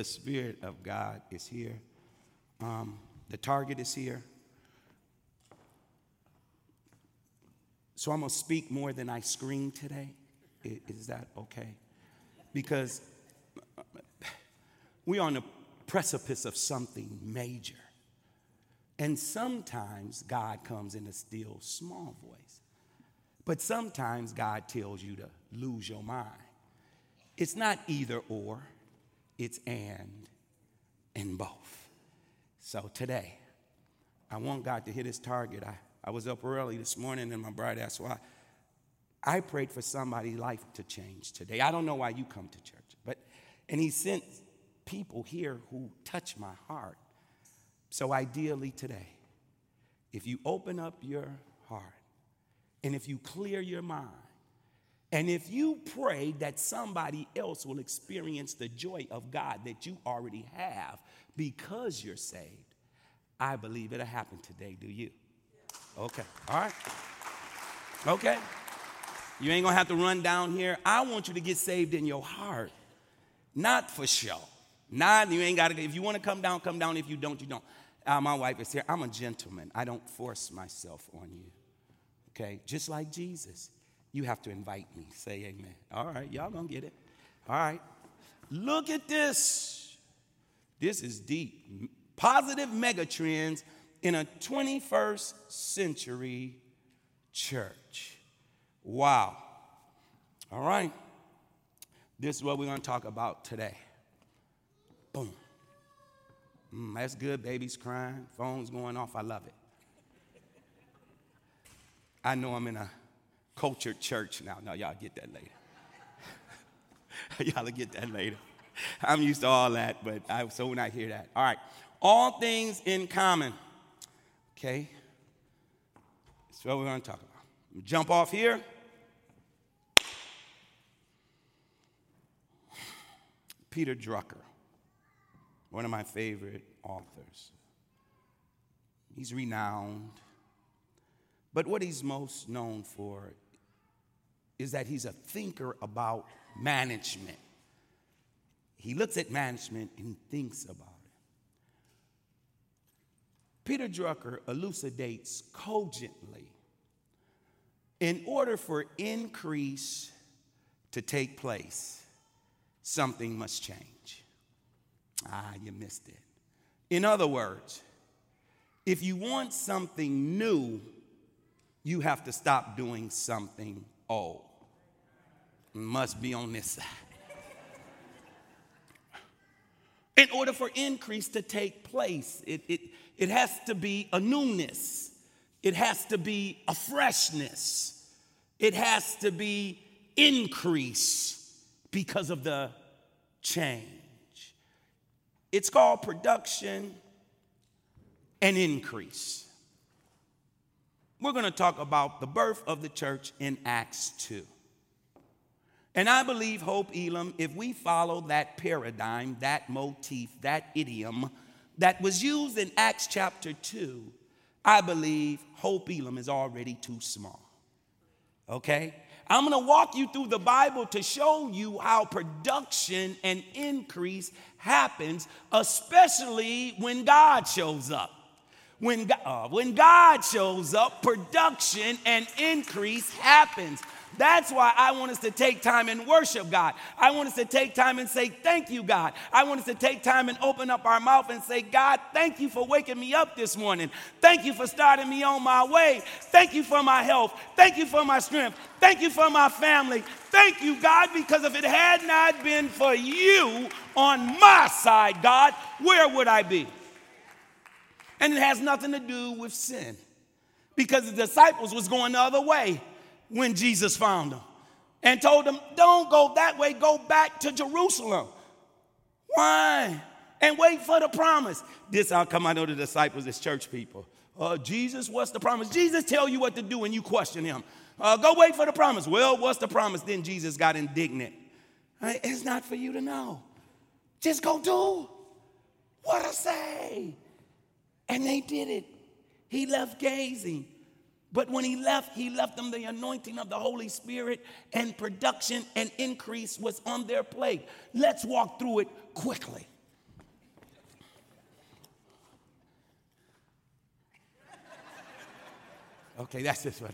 The Spirit of God is here. Um, the target is here. So I'm going to speak more than I scream today. Is that okay? Because we're on the precipice of something major. And sometimes God comes in a still small voice. But sometimes God tells you to lose your mind. It's not either or, it's and and both. So today, I want God to hit his target. I, I was up early this morning and my bride asked why. I prayed for somebody's life to change today. I don't know why you come to church, but and he sent people here who touch my heart. So ideally today, if you open up your heart and if you clear your mind, and if you pray that somebody else will experience the joy of God that you already have because you're saved, I believe it'll happen today. Do you? Okay. All right. Okay. You ain't gonna have to run down here. I want you to get saved in your heart, not for show. Not you ain't gotta. If you want to come down, come down. If you don't, you don't. Uh, my wife is here. I'm a gentleman. I don't force myself on you. Okay, just like Jesus, you have to invite me. Say amen. All right, y'all gonna get it. All right. Look at this. This is deep. Positive megatrends in a 21st century church. Wow. All right. This is what we're gonna talk about today. Boom. Mm, that's good. Baby's crying, phone's going off. I love it. I know I'm in a cultured church now. No, y'all get that later. y'all get that later. I'm used to all that, but I, so when I hear that. All right. All things in common. Okay. That's what we're going to talk about. Jump off here. Peter Drucker, one of my favorite authors. He's renowned. But what he's most known for is that he's a thinker about management. He looks at management and he thinks about it. Peter Drucker elucidates cogently in order for increase to take place, something must change. Ah, you missed it. In other words, if you want something new, you have to stop doing something old. Must be on this side. In order for increase to take place, it, it, it has to be a newness, it has to be a freshness, it has to be increase because of the change. It's called production and increase. We're going to talk about the birth of the church in Acts 2. And I believe, Hope Elam, if we follow that paradigm, that motif, that idiom that was used in Acts chapter 2, I believe Hope Elam is already too small. Okay? I'm gonna walk you through the Bible to show you how production and increase happens, especially when God shows up. When God, uh, when God shows up, production and increase happens. That's why I want us to take time and worship God. I want us to take time and say, Thank you, God. I want us to take time and open up our mouth and say, God, thank you for waking me up this morning. Thank you for starting me on my way. Thank you for my health. Thank you for my strength. Thank you for my family. Thank you, God, because if it had not been for you on my side, God, where would I be? And it has nothing to do with sin because the disciples was going the other way when Jesus found them and told them, Don't go that way, go back to Jerusalem. Why? And wait for the promise. This how come I know the disciples is church people. Uh, Jesus, what's the promise? Jesus tell you what to do and you question him. Uh, go wait for the promise. Well, what's the promise? Then Jesus got indignant. Right? It's not for you to know. Just go do what I say. And they did it. He left gazing. But when he left, he left them the anointing of the Holy Spirit, and production and increase was on their plate. Let's walk through it quickly. Okay, that's this one.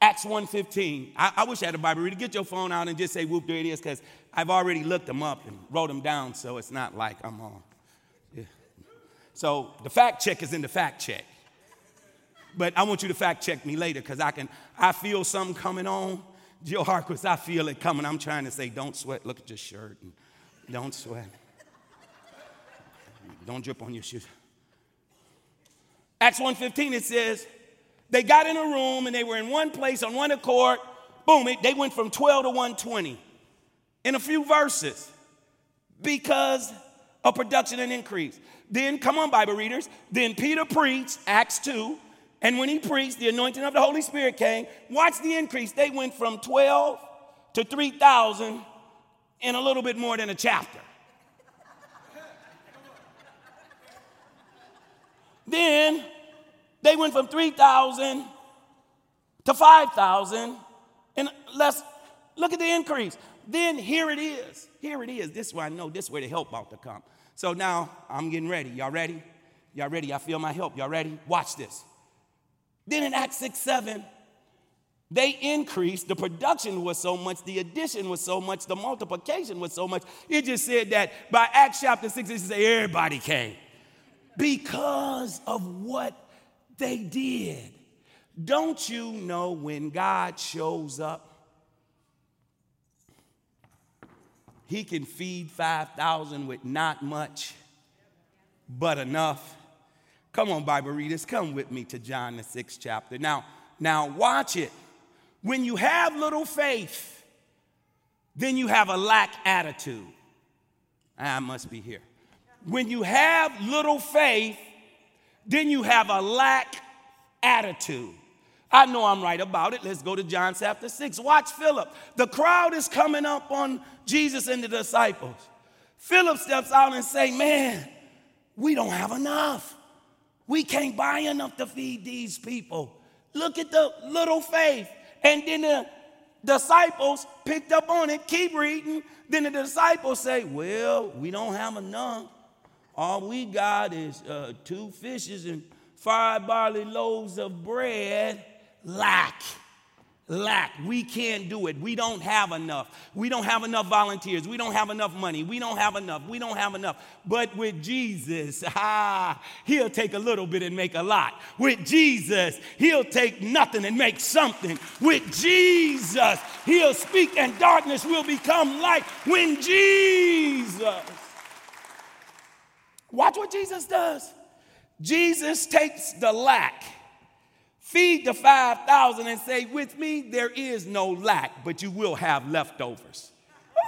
Acts 1.15. I, I wish I had a Bible reader. Get your phone out and just say, whoop, there it is, because I've already looked them up and wrote them down, so it's not like I'm on. Yeah. So the fact check is in the fact check but I want you to fact check me later because I can, I feel something coming on. Joe Harquist, I feel it coming. I'm trying to say, don't sweat. Look at your shirt. And don't sweat. Don't drip on your shoes. Acts 1.15, it says, they got in a room and they were in one place on one accord. Boom, it, they went from 12 to 120 in a few verses because of production and increase. Then, come on, Bible readers. Then Peter preached, Acts 2. And when he preached, the anointing of the Holy Spirit came. Watch the increase. They went from 12 to 3,000 in a little bit more than a chapter. then they went from 3,000 to 5,000. And let's look at the increase. Then here it is. Here it is. This is where I know this is where the help about to come. So now I'm getting ready. Y'all ready? Y'all ready? I feel my help. Y'all ready? Watch this. Then in Acts 6 7, they increased. The production was so much, the addition was so much, the multiplication was so much. It just said that by Acts chapter 6, it said everybody came because of what they did. Don't you know when God shows up, he can feed 5,000 with not much, but enough? Come on, Bible readers, come with me to John the sixth chapter. Now, now watch it. When you have little faith, then you have a lack attitude. Ah, I must be here. When you have little faith, then you have a lack attitude. I know I'm right about it. Let's go to John chapter 6. Watch Philip. The crowd is coming up on Jesus and the disciples. Philip steps out and say, "Man, we don't have enough. We can't buy enough to feed these people. Look at the little faith. And then the disciples picked up on it. Keep reading. Then the disciples say, Well, we don't have enough. All we got is uh, two fishes and five barley loaves of bread. Lack lack. We can't do it. We don't have enough. We don't have enough volunteers. We don't have enough money. We don't have enough. We don't have enough. But with Jesus, ah, he'll take a little bit and make a lot. With Jesus, he'll take nothing and make something. With Jesus, he'll speak and darkness will become light. When Jesus, watch what Jesus does. Jesus takes the lack Feed the 5,000 and say, With me, there is no lack, but you will have leftovers.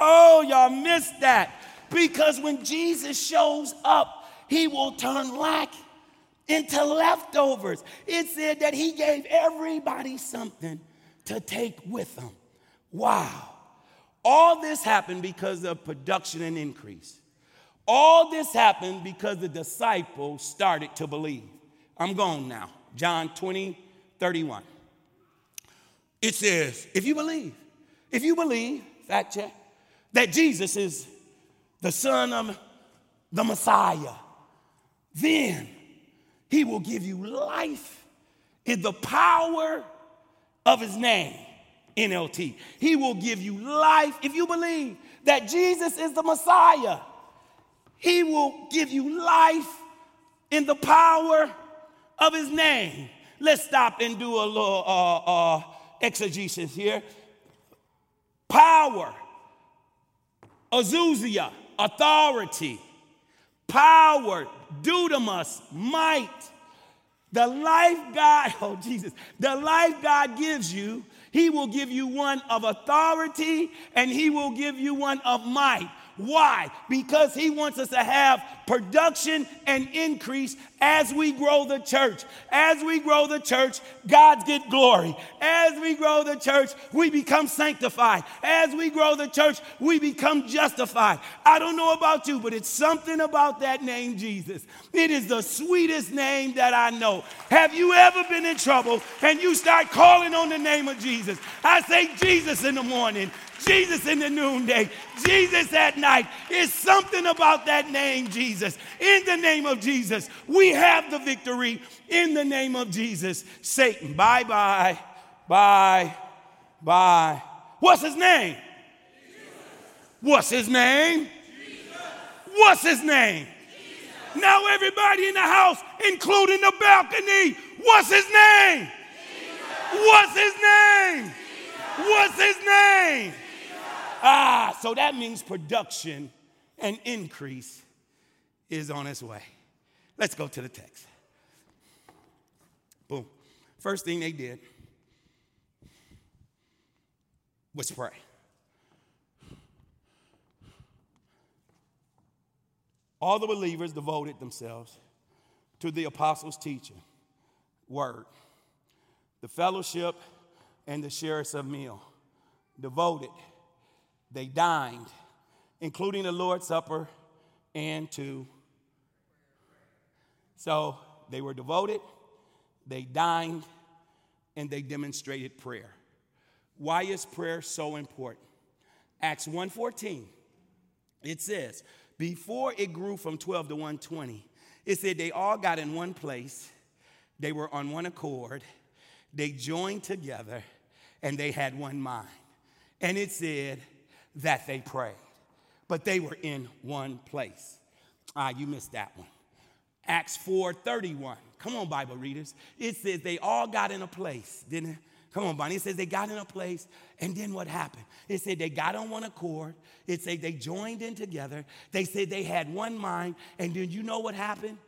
Oh, y'all missed that. Because when Jesus shows up, he will turn lack into leftovers. It said that he gave everybody something to take with them. Wow. All this happened because of production and increase. All this happened because the disciples started to believe. I'm gone now. John 20, 31. It says, if you believe, if you believe, fact check, that Jesus is the Son of the Messiah, then he will give you life in the power of his name, NLT. He will give you life if you believe that Jesus is the Messiah. He will give you life in the power of his name. Let's stop and do a little uh, uh, exegesis here. Power, exousia, authority, power, dunamis, might. The life God, oh Jesus, the life God gives you, He will give you one of authority and He will give you one of might. Why? Because he wants us to have production and increase as we grow the church. As we grow the church, God get glory. As we grow the church, we become sanctified. As we grow the church, we become justified. I don't know about you, but it's something about that name, Jesus. It is the sweetest name that I know. Have you ever been in trouble and you start calling on the name of Jesus? I say Jesus in the morning. Jesus in the noonday, Jesus at night. It's something about that name, Jesus. In the name of Jesus, we have the victory. In the name of Jesus, Satan, bye bye, bye, bye. What's his name? Jesus. What's his name? Jesus. What's his name? Jesus. Now, everybody in the house, including the balcony, what's his name? What's his name? What's his name? Ah, so that means production and increase is on its way. Let's go to the text. Boom. First thing they did was pray. All the believers devoted themselves to the apostles' teaching, word, the fellowship, and the shares of meal. Devoted they dined, including the Lord's Supper and to. So they were devoted, they dined, and they demonstrated prayer. Why is prayer so important? Acts 1:14. It says, before it grew from 12 to 120, it said they all got in one place, they were on one accord, they joined together, and they had one mind. And it said, that they prayed. But they were in one place. Ah, you missed that one. Acts 4:31. Come on, Bible readers. It says they all got in a place, didn't it? Come on, Bonnie. It says they got in a place, and then what happened? It said they got on one accord. It said they joined in together. They said they had one mind, and then you know what happened?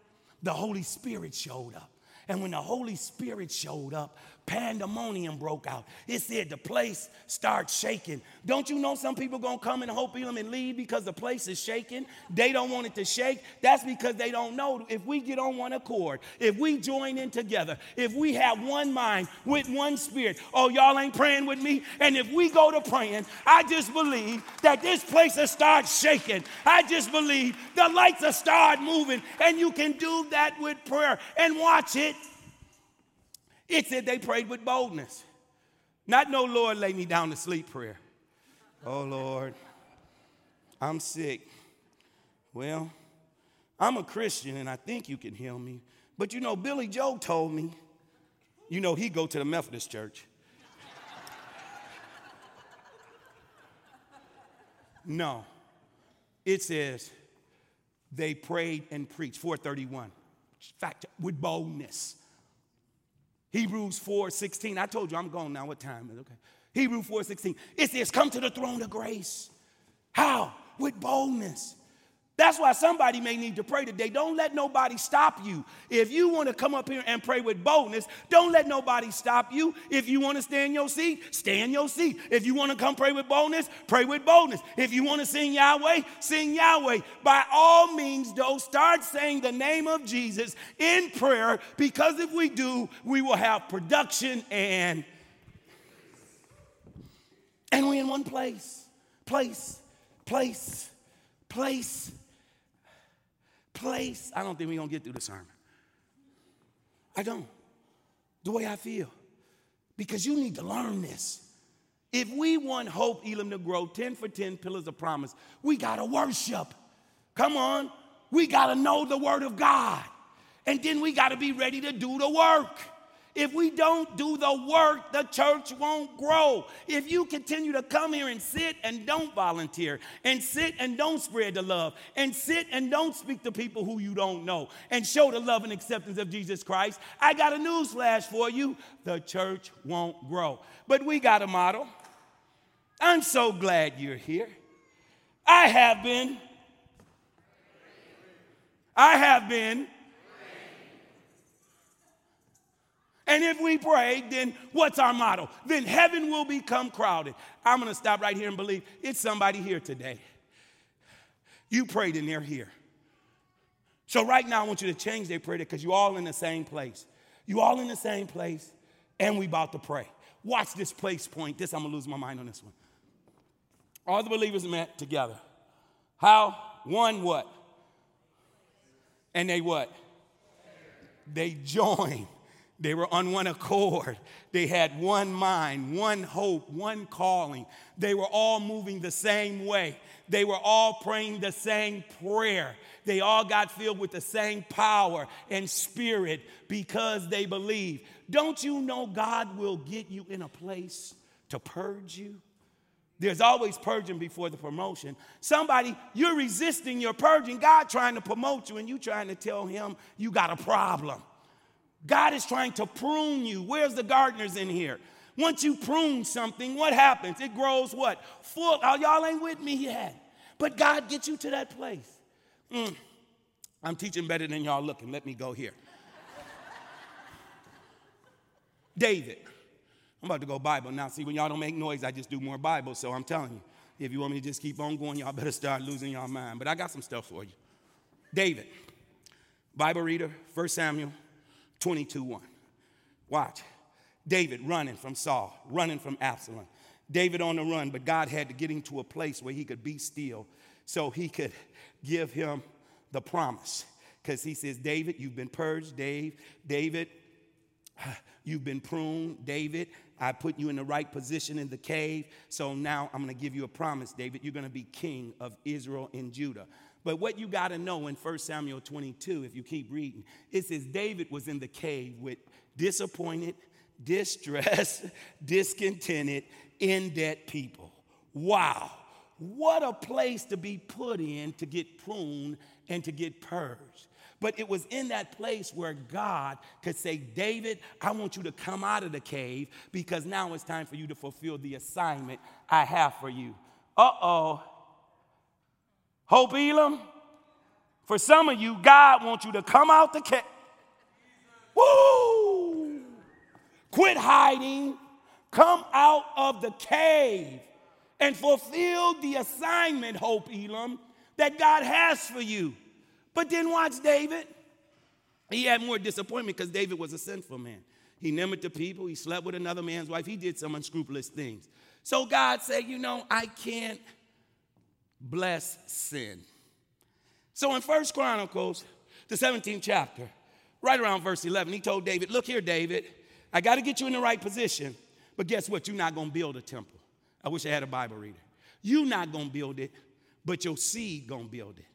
The Holy Spirit showed up. And when the Holy Spirit showed up, pandemonium broke out. It said the place starts shaking. Don't you know some people gonna come and Hope Elam and leave because the place is shaking? They don't want it to shake. That's because they don't know if we get on one accord, if we join in together, if we have one mind with one spirit. Oh, y'all ain't praying with me? And if we go to praying, I just believe that this place will start shaking. I just believe the lights will start moving, and you can do that with prayer and watch it it said they prayed with boldness. Not no Lord lay me down to sleep prayer. Oh Lord, I'm sick. Well, I'm a Christian and I think you can heal me. But you know, Billy Joe told me, you know, he go to the Methodist church. no. It says they prayed and preached, 431. Fact, with boldness. Hebrews 4 16. I told you I'm gone now. What time is it? Okay. Hebrews 4 16. It says, Come to the throne of grace. How? With boldness that's why somebody may need to pray today. Don't let nobody stop you. If you want to come up here and pray with boldness, don't let nobody stop you. If you want to stay in your seat, stay in your seat. If you want to come pray with boldness, pray with boldness. If you want to sing Yahweh, sing Yahweh. By all means, though, start saying the name of Jesus in prayer because if we do, we will have production and and we're in one place. Place, place, place place. I don't think we're going to get through the sermon. I don't. The way I feel. Because you need to learn this. If we want Hope Elam to grow 10 for 10 pillars of promise, we got to worship. Come on. We got to know the word of God. And then we got to be ready to do the work. If we don't do the work, the church won't grow. If you continue to come here and sit and don't volunteer, and sit and don't spread the love, and sit and don't speak to people who you don't know, and show the love and acceptance of Jesus Christ, I got a news flash for you the church won't grow. But we got a model. I'm so glad you're here. I have been. I have been And if we pray, then what's our motto? Then heaven will become crowded. I'm going to stop right here and believe it's somebody here today. You prayed and they're here. So right now I want you to change their prayer because you're all in the same place. You all in the same place and we about to pray. Watch this place point. This I'm to lose my mind on this one. All the believers met together. How? One what? And they what? They joined they were on one accord. They had one mind, one hope, one calling. They were all moving the same way. They were all praying the same prayer. They all got filled with the same power and spirit because they believed. Don't you know God will get you in a place to purge you? There's always purging before the promotion. Somebody, you're resisting your purging, God trying to promote you, and you trying to tell him you got a problem. God is trying to prune you. Where's the gardeners in here? Once you prune something, what happens? It grows what? Full. Oh, y'all ain't with me yet. But God gets you to that place. Mm. I'm teaching better than y'all looking. Let me go here. David. I'm about to go Bible now. See, when y'all don't make noise, I just do more Bible. So I'm telling you, if you want me to just keep on going, y'all better start losing your mind. But I got some stuff for you. David, Bible reader, 1 Samuel 22 1. Watch. David running from Saul, running from Absalom. David on the run, but God had to get him to a place where he could be still so he could give him the promise. Because he says, David, you've been purged. Dave, David, you've been pruned. David, I put you in the right position in the cave. So now I'm going to give you a promise, David. You're going to be king of Israel and Judah. But what you got to know in 1 Samuel 22, if you keep reading, it says David was in the cave with disappointed, distressed, discontented, in debt people. Wow. What a place to be put in to get pruned and to get purged. But it was in that place where God could say, David, I want you to come out of the cave because now it's time for you to fulfill the assignment I have for you. Uh oh. Hope Elam, for some of you, God wants you to come out the cave. Woo! Quit hiding. Come out of the cave and fulfill the assignment, Hope Elam, that God has for you. But then watch David. He had more disappointment because David was a sinful man. He numbered the people, he slept with another man's wife, he did some unscrupulous things. So God said, You know, I can't bless sin. So in First Chronicles, the 17th chapter, right around verse 11, he told David, Look here, David, I got to get you in the right position, but guess what? You're not going to build a temple. I wish I had a Bible reader. You're not going to build it, but your seed going to build it.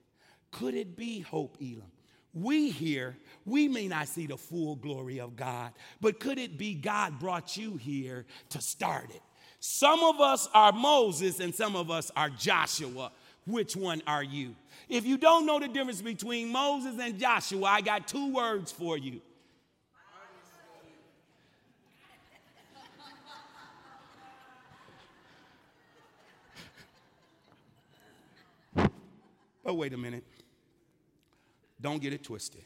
Could it be Hope Elam? We here, we may not see the full glory of God, but could it be God brought you here to start it? Some of us are Moses and some of us are Joshua. Which one are you? If you don't know the difference between Moses and Joshua, I got two words for you. But wait a minute. Don't get it twisted.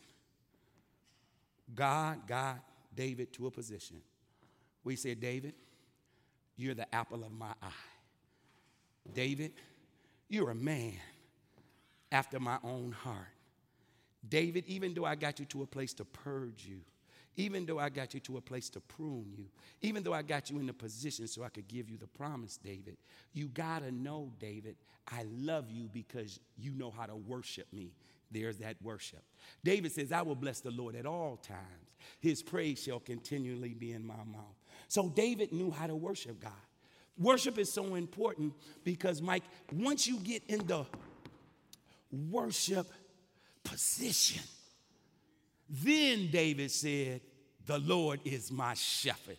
God got David to a position he said, David, you're the apple of my eye. David, you're a man after my own heart. David, even though I got you to a place to purge you, even though I got you to a place to prune you, even though I got you in a position so I could give you the promise, David, you gotta know, David, I love you because you know how to worship me. There's that worship. David says, I will bless the Lord at all times. His praise shall continually be in my mouth. So David knew how to worship God. Worship is so important because, Mike, once you get in the worship position, then David said, The Lord is my shepherd.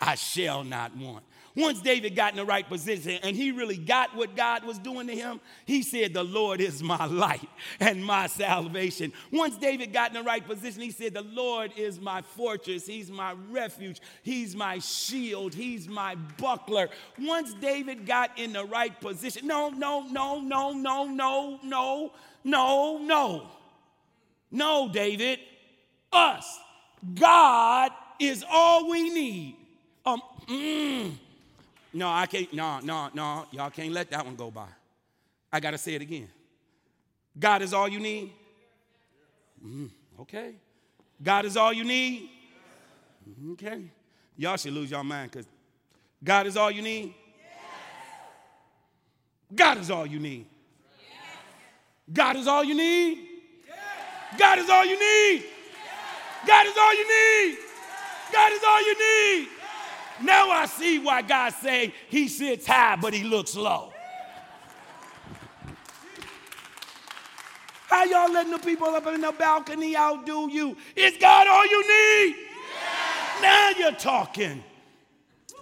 I shall not want. Once David got in the right position and he really got what God was doing to him, he said, The Lord is my light and my salvation. Once David got in the right position, he said, The Lord is my fortress. He's my refuge. He's my shield. He's my buckler. Once David got in the right position, no, no, no, no, no, no, no, no, no. No, David, us. God is all we need. Um, mm. No, I can't. No, no, no. Y'all can't let that one go by. I got to say it again. God is all you need? Mm, okay. God is all you need? Okay. Y'all should lose your mind because God is all you need? God is all you need. God is all you need? God is all you need. God is all you need. God is all you need. Now I see why God say he sits high but he looks low. How y'all letting the people up in the balcony outdo you? Is God all you need? Yes. Now you're talking.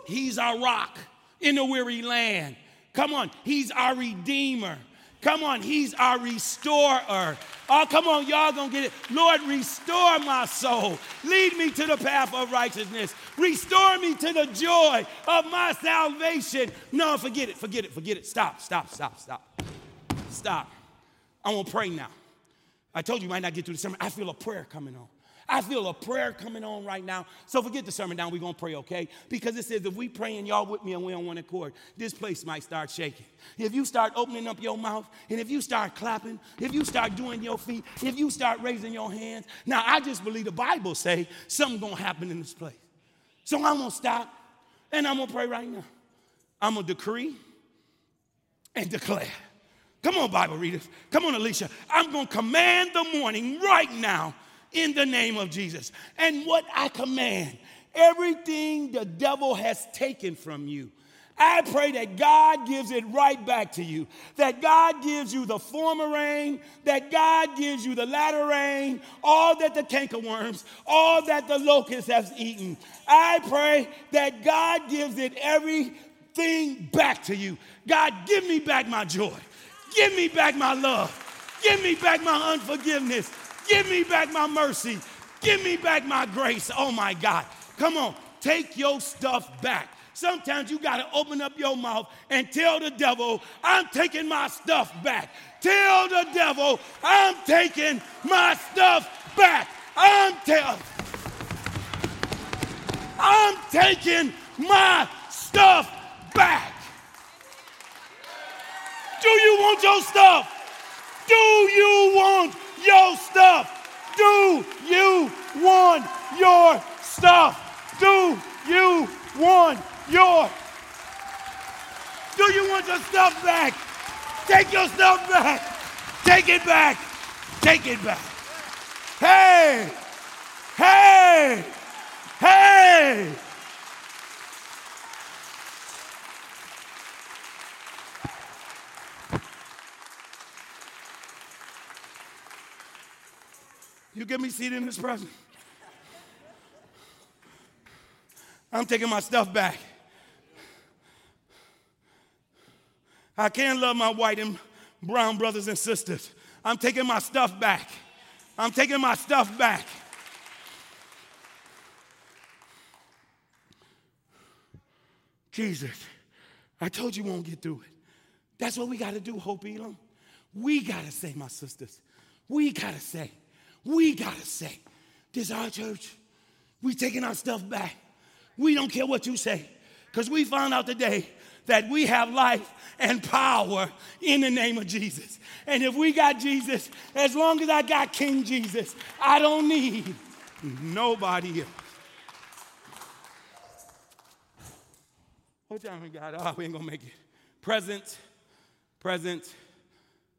He's our rock in the weary land. Come on, he's our redeemer. Come on, he's our restorer. Oh, come on, y'all gonna get it. Lord, restore my soul. Lead me to the path of righteousness. Restore me to the joy of my salvation. No, forget it, forget it, forget it. Stop, stop, stop, stop. Stop. I want to pray now. I told you you might not get through the sermon. I feel a prayer coming on. I feel a prayer coming on right now. So forget the sermon down. We're going to pray, okay? Because it says if we pray and y'all with me and we on one accord, this place might start shaking. If you start opening up your mouth and if you start clapping, if you start doing your feet, if you start raising your hands. Now, I just believe the Bible say something's going to happen in this place. So I'm going to stop and I'm going to pray right now. I'm going to decree and declare. Come on, Bible readers. Come on, Alicia. I'm going to command the morning right now in the name of Jesus. And what I command, everything the devil has taken from you, I pray that God gives it right back to you. That God gives you the former rain, that God gives you the latter rain, all that the cankerworms, all that the locust has eaten. I pray that God gives it everything back to you. God, give me back my joy. Give me back my love. Give me back my unforgiveness. Give me back my mercy. Give me back my grace. Oh my God. Come on, take your stuff back. Sometimes you got to open up your mouth and tell the devil, I'm taking my stuff back. Tell the devil, I'm taking my stuff back. I'm telling. I'm taking my stuff back. Do you want your stuff? Do you want your stuff? Do you want your stuff? Do you want your Do you want your stuff back? Take your stuff back. Take it back. Take it back. Hey! Hey! Hey! Get me seated in his presence. I'm taking my stuff back. I can't love my white and brown brothers and sisters. I'm taking my stuff back. I'm taking my stuff back. Jesus, I told you won't get through it. That's what we got to do, Hope Elam. We got to say, my sisters, we got to say, we gotta say, this is our church. We taking our stuff back. We don't care what you say. Because we found out today that we have life and power in the name of Jesus. And if we got Jesus, as long as I got King Jesus, I don't need nobody else. What time we got? Oh, we ain't gonna make it. Present, present.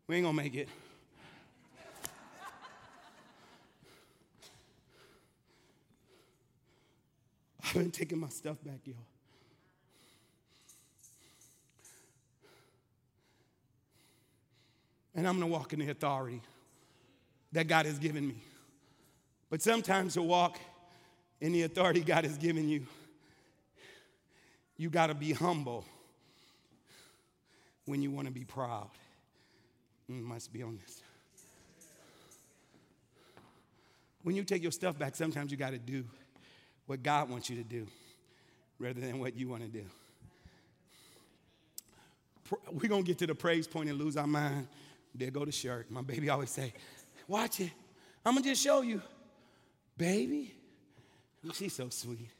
We ain't gonna make it. I've been taking my stuff back, y'all. And I'm gonna walk in the authority that God has given me. But sometimes to walk in the authority God has given you, you got to be humble when you want to be proud. Mm, must be on this. When you take your stuff back, sometimes you got to do what God wants you to do rather than what you want to do. We're going to get to the praise point and lose our mind. There go the shirt. My baby always say, watch it. I'm going to just show you. Baby, she's so sweet.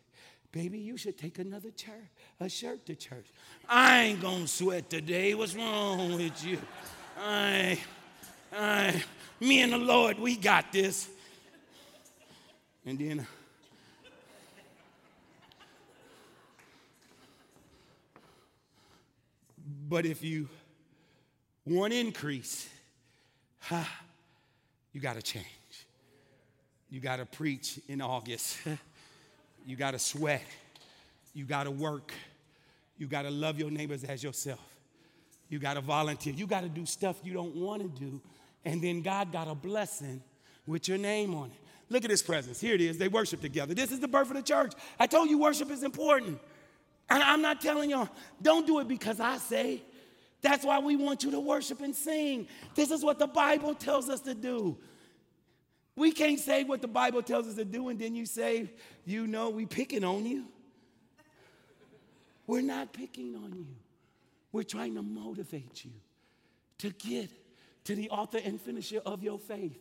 Baby, you should take another church, a shirt to church. I ain't gonna sweat today. What's wrong with you? I, I, me and the Lord, we got this. And then But if you want increase, you got to change. You got to preach in August. you got to sweat. You got to work. You got to love your neighbors as yourself. You got to volunteer. You got to do stuff you don't want to do. And then God got a blessing with your name on it. Look at this presence. Here it is. They worship together. This is the birth of the church. I told you worship is important. And I'm not telling y'all, don't do it because I say. That's why we want you to worship and sing. This is what the Bible tells us to do. We can't say what the Bible tells us to do and then you say, you know, we picking on you. We're not picking on you. We're trying to motivate you to get to the author and finisher of your faith.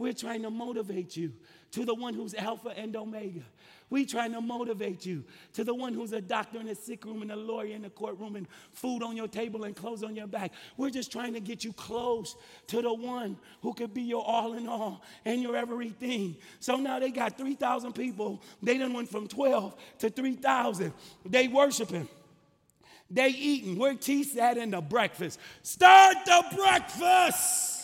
We're trying to motivate you to the one who's Alpha and Omega. We're trying to motivate you to the one who's a doctor in a sick room and a lawyer in a courtroom and food on your table and clothes on your back. We're just trying to get you close to the one who could be your all in all and your everything. So now they got 3,000 people. They done went from 12 to 3,000. They worshiping. They eating. Where T sat in the breakfast. Start the breakfast.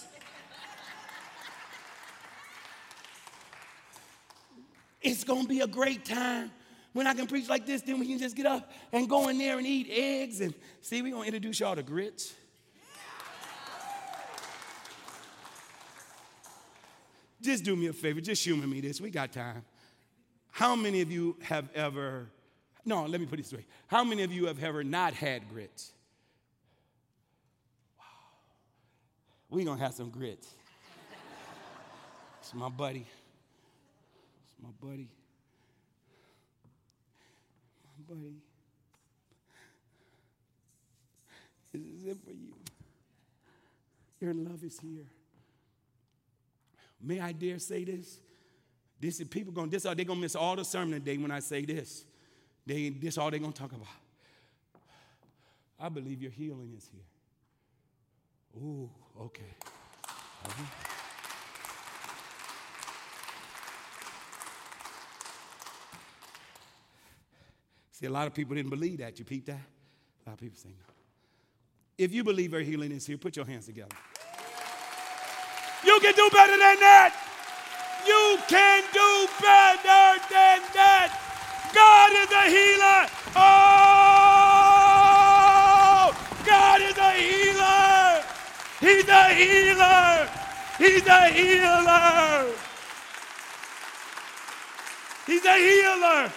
It's going to be a great time. When I can preach like this, then we can just get up and go in there and eat eggs. And see, we're going to introduce y'all to grits. Just do me a favor, just humor me this. We got time. How many of you have ever, no, let me put it this way. How many of you have ever not had grits? Wow. We're going to have some grits. It's my buddy my buddy. My buddy. This is it for you. Your love is here. May I dare say this? This is people gonna this are they gonna miss all the sermon today when I say this. They this all they're gonna talk about. I believe your healing is here. Ooh, okay. Uh-huh. See, a lot of people didn't believe that. You peep that? A lot of people say no. If you believe our healing is here, put your hands together. You can do better than that. You can do better than that. God is a healer. Oh, God is a healer. He's a healer. He's a healer. He's a healer.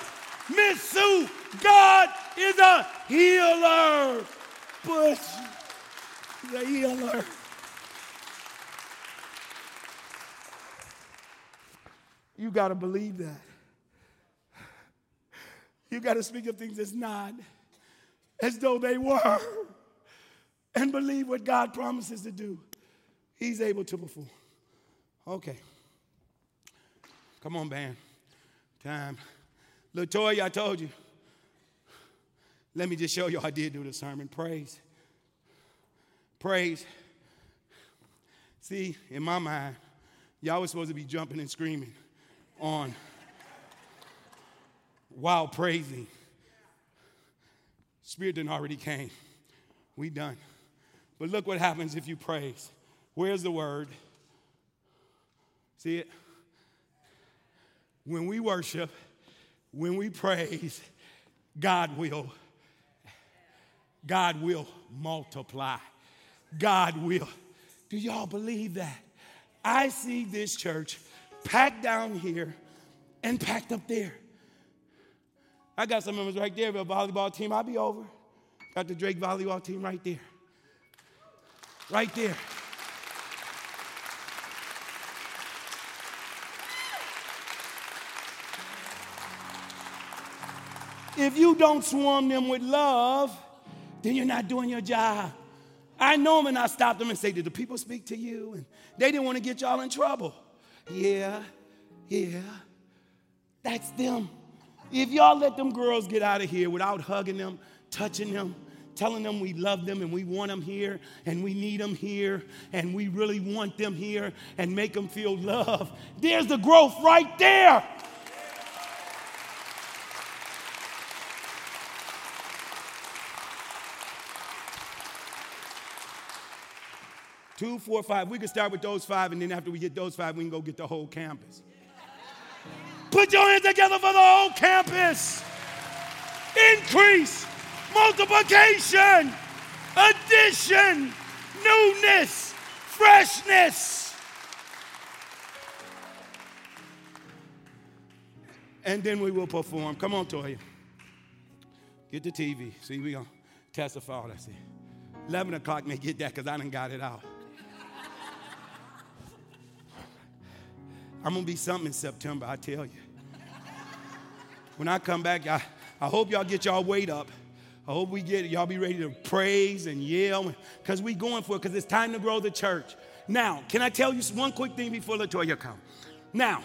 Miss Sue God is a healer. Is a healer. You got to believe that. You got to speak of things as not, as though they were, and believe what God promises to do. He's able to perform. Okay. Come on, band. Time. Latoya, I told you. Let me just show you I did do the sermon. Praise. Praise. See, in my mind, y'all was supposed to be jumping and screaming on while praising. Spirit didn't already came. We done. But look what happens if you praise. Where's the word? See it? When we worship, when we praise, God will God will multiply. God will. Do y'all believe that? I see this church packed down here and packed up there. I got some members right there, the volleyball team. I'll be over. Got the Drake volleyball team right there. Right there. If you don't swarm them with love, then you're not doing your job. I know them and I stop them and say, Did the people speak to you? And they didn't want to get y'all in trouble. Yeah, yeah. That's them. If y'all let them girls get out of here without hugging them, touching them, telling them we love them and we want them here and we need them here and we really want them here and make them feel love, there's the growth right there. Two, four, five. We can start with those five, and then after we get those five, we can go get the whole campus. Put your hands together for the whole campus. Increase, multiplication, addition, newness, freshness. And then we will perform. Come on, Toya. Get the TV. See, we gonna testify. I see. 11 o'clock may get that because I done got it out. I'm gonna be something in September, I tell you. When I come back, I, I hope y'all get y'all weight up. I hope we get y'all be ready to praise and yell because we going for it because it's time to grow the church. Now, can I tell you one quick thing before Latoya come? Now,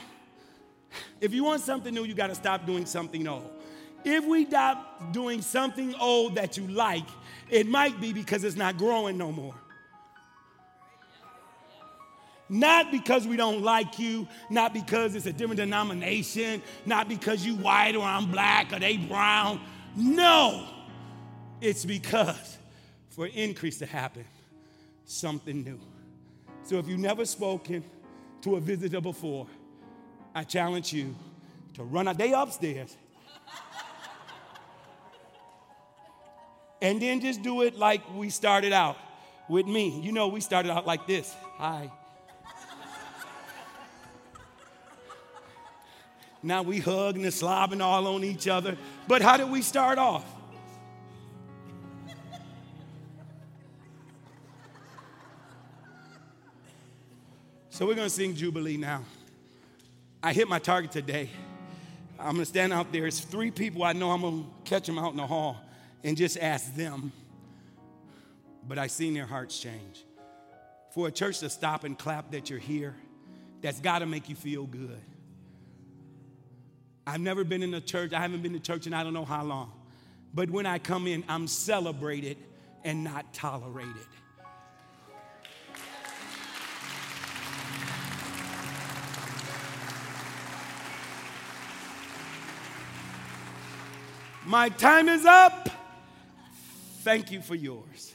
if you want something new, you got to stop doing something old. If we stop doing something old that you like, it might be because it's not growing no more. Not because we don't like you, not because it's a different denomination, not because you white or I'm black or they brown. No, it's because for increase to happen, something new. So if you've never spoken to a visitor before, I challenge you to run out. They upstairs. and then just do it like we started out with me. You know, we started out like this. Hi. Now we hugging and slobbing all on each other. But how did we start off? So we're going to sing Jubilee now. I hit my target today. I'm going to stand out there. It's three people I know I'm going to catch them out in the hall and just ask them. But I seen their hearts change. For a church to stop and clap that you're here, that's got to make you feel good. I've never been in a church, I haven't been to church in I don't know how long. But when I come in, I'm celebrated and not tolerated. My time is up. Thank you for yours.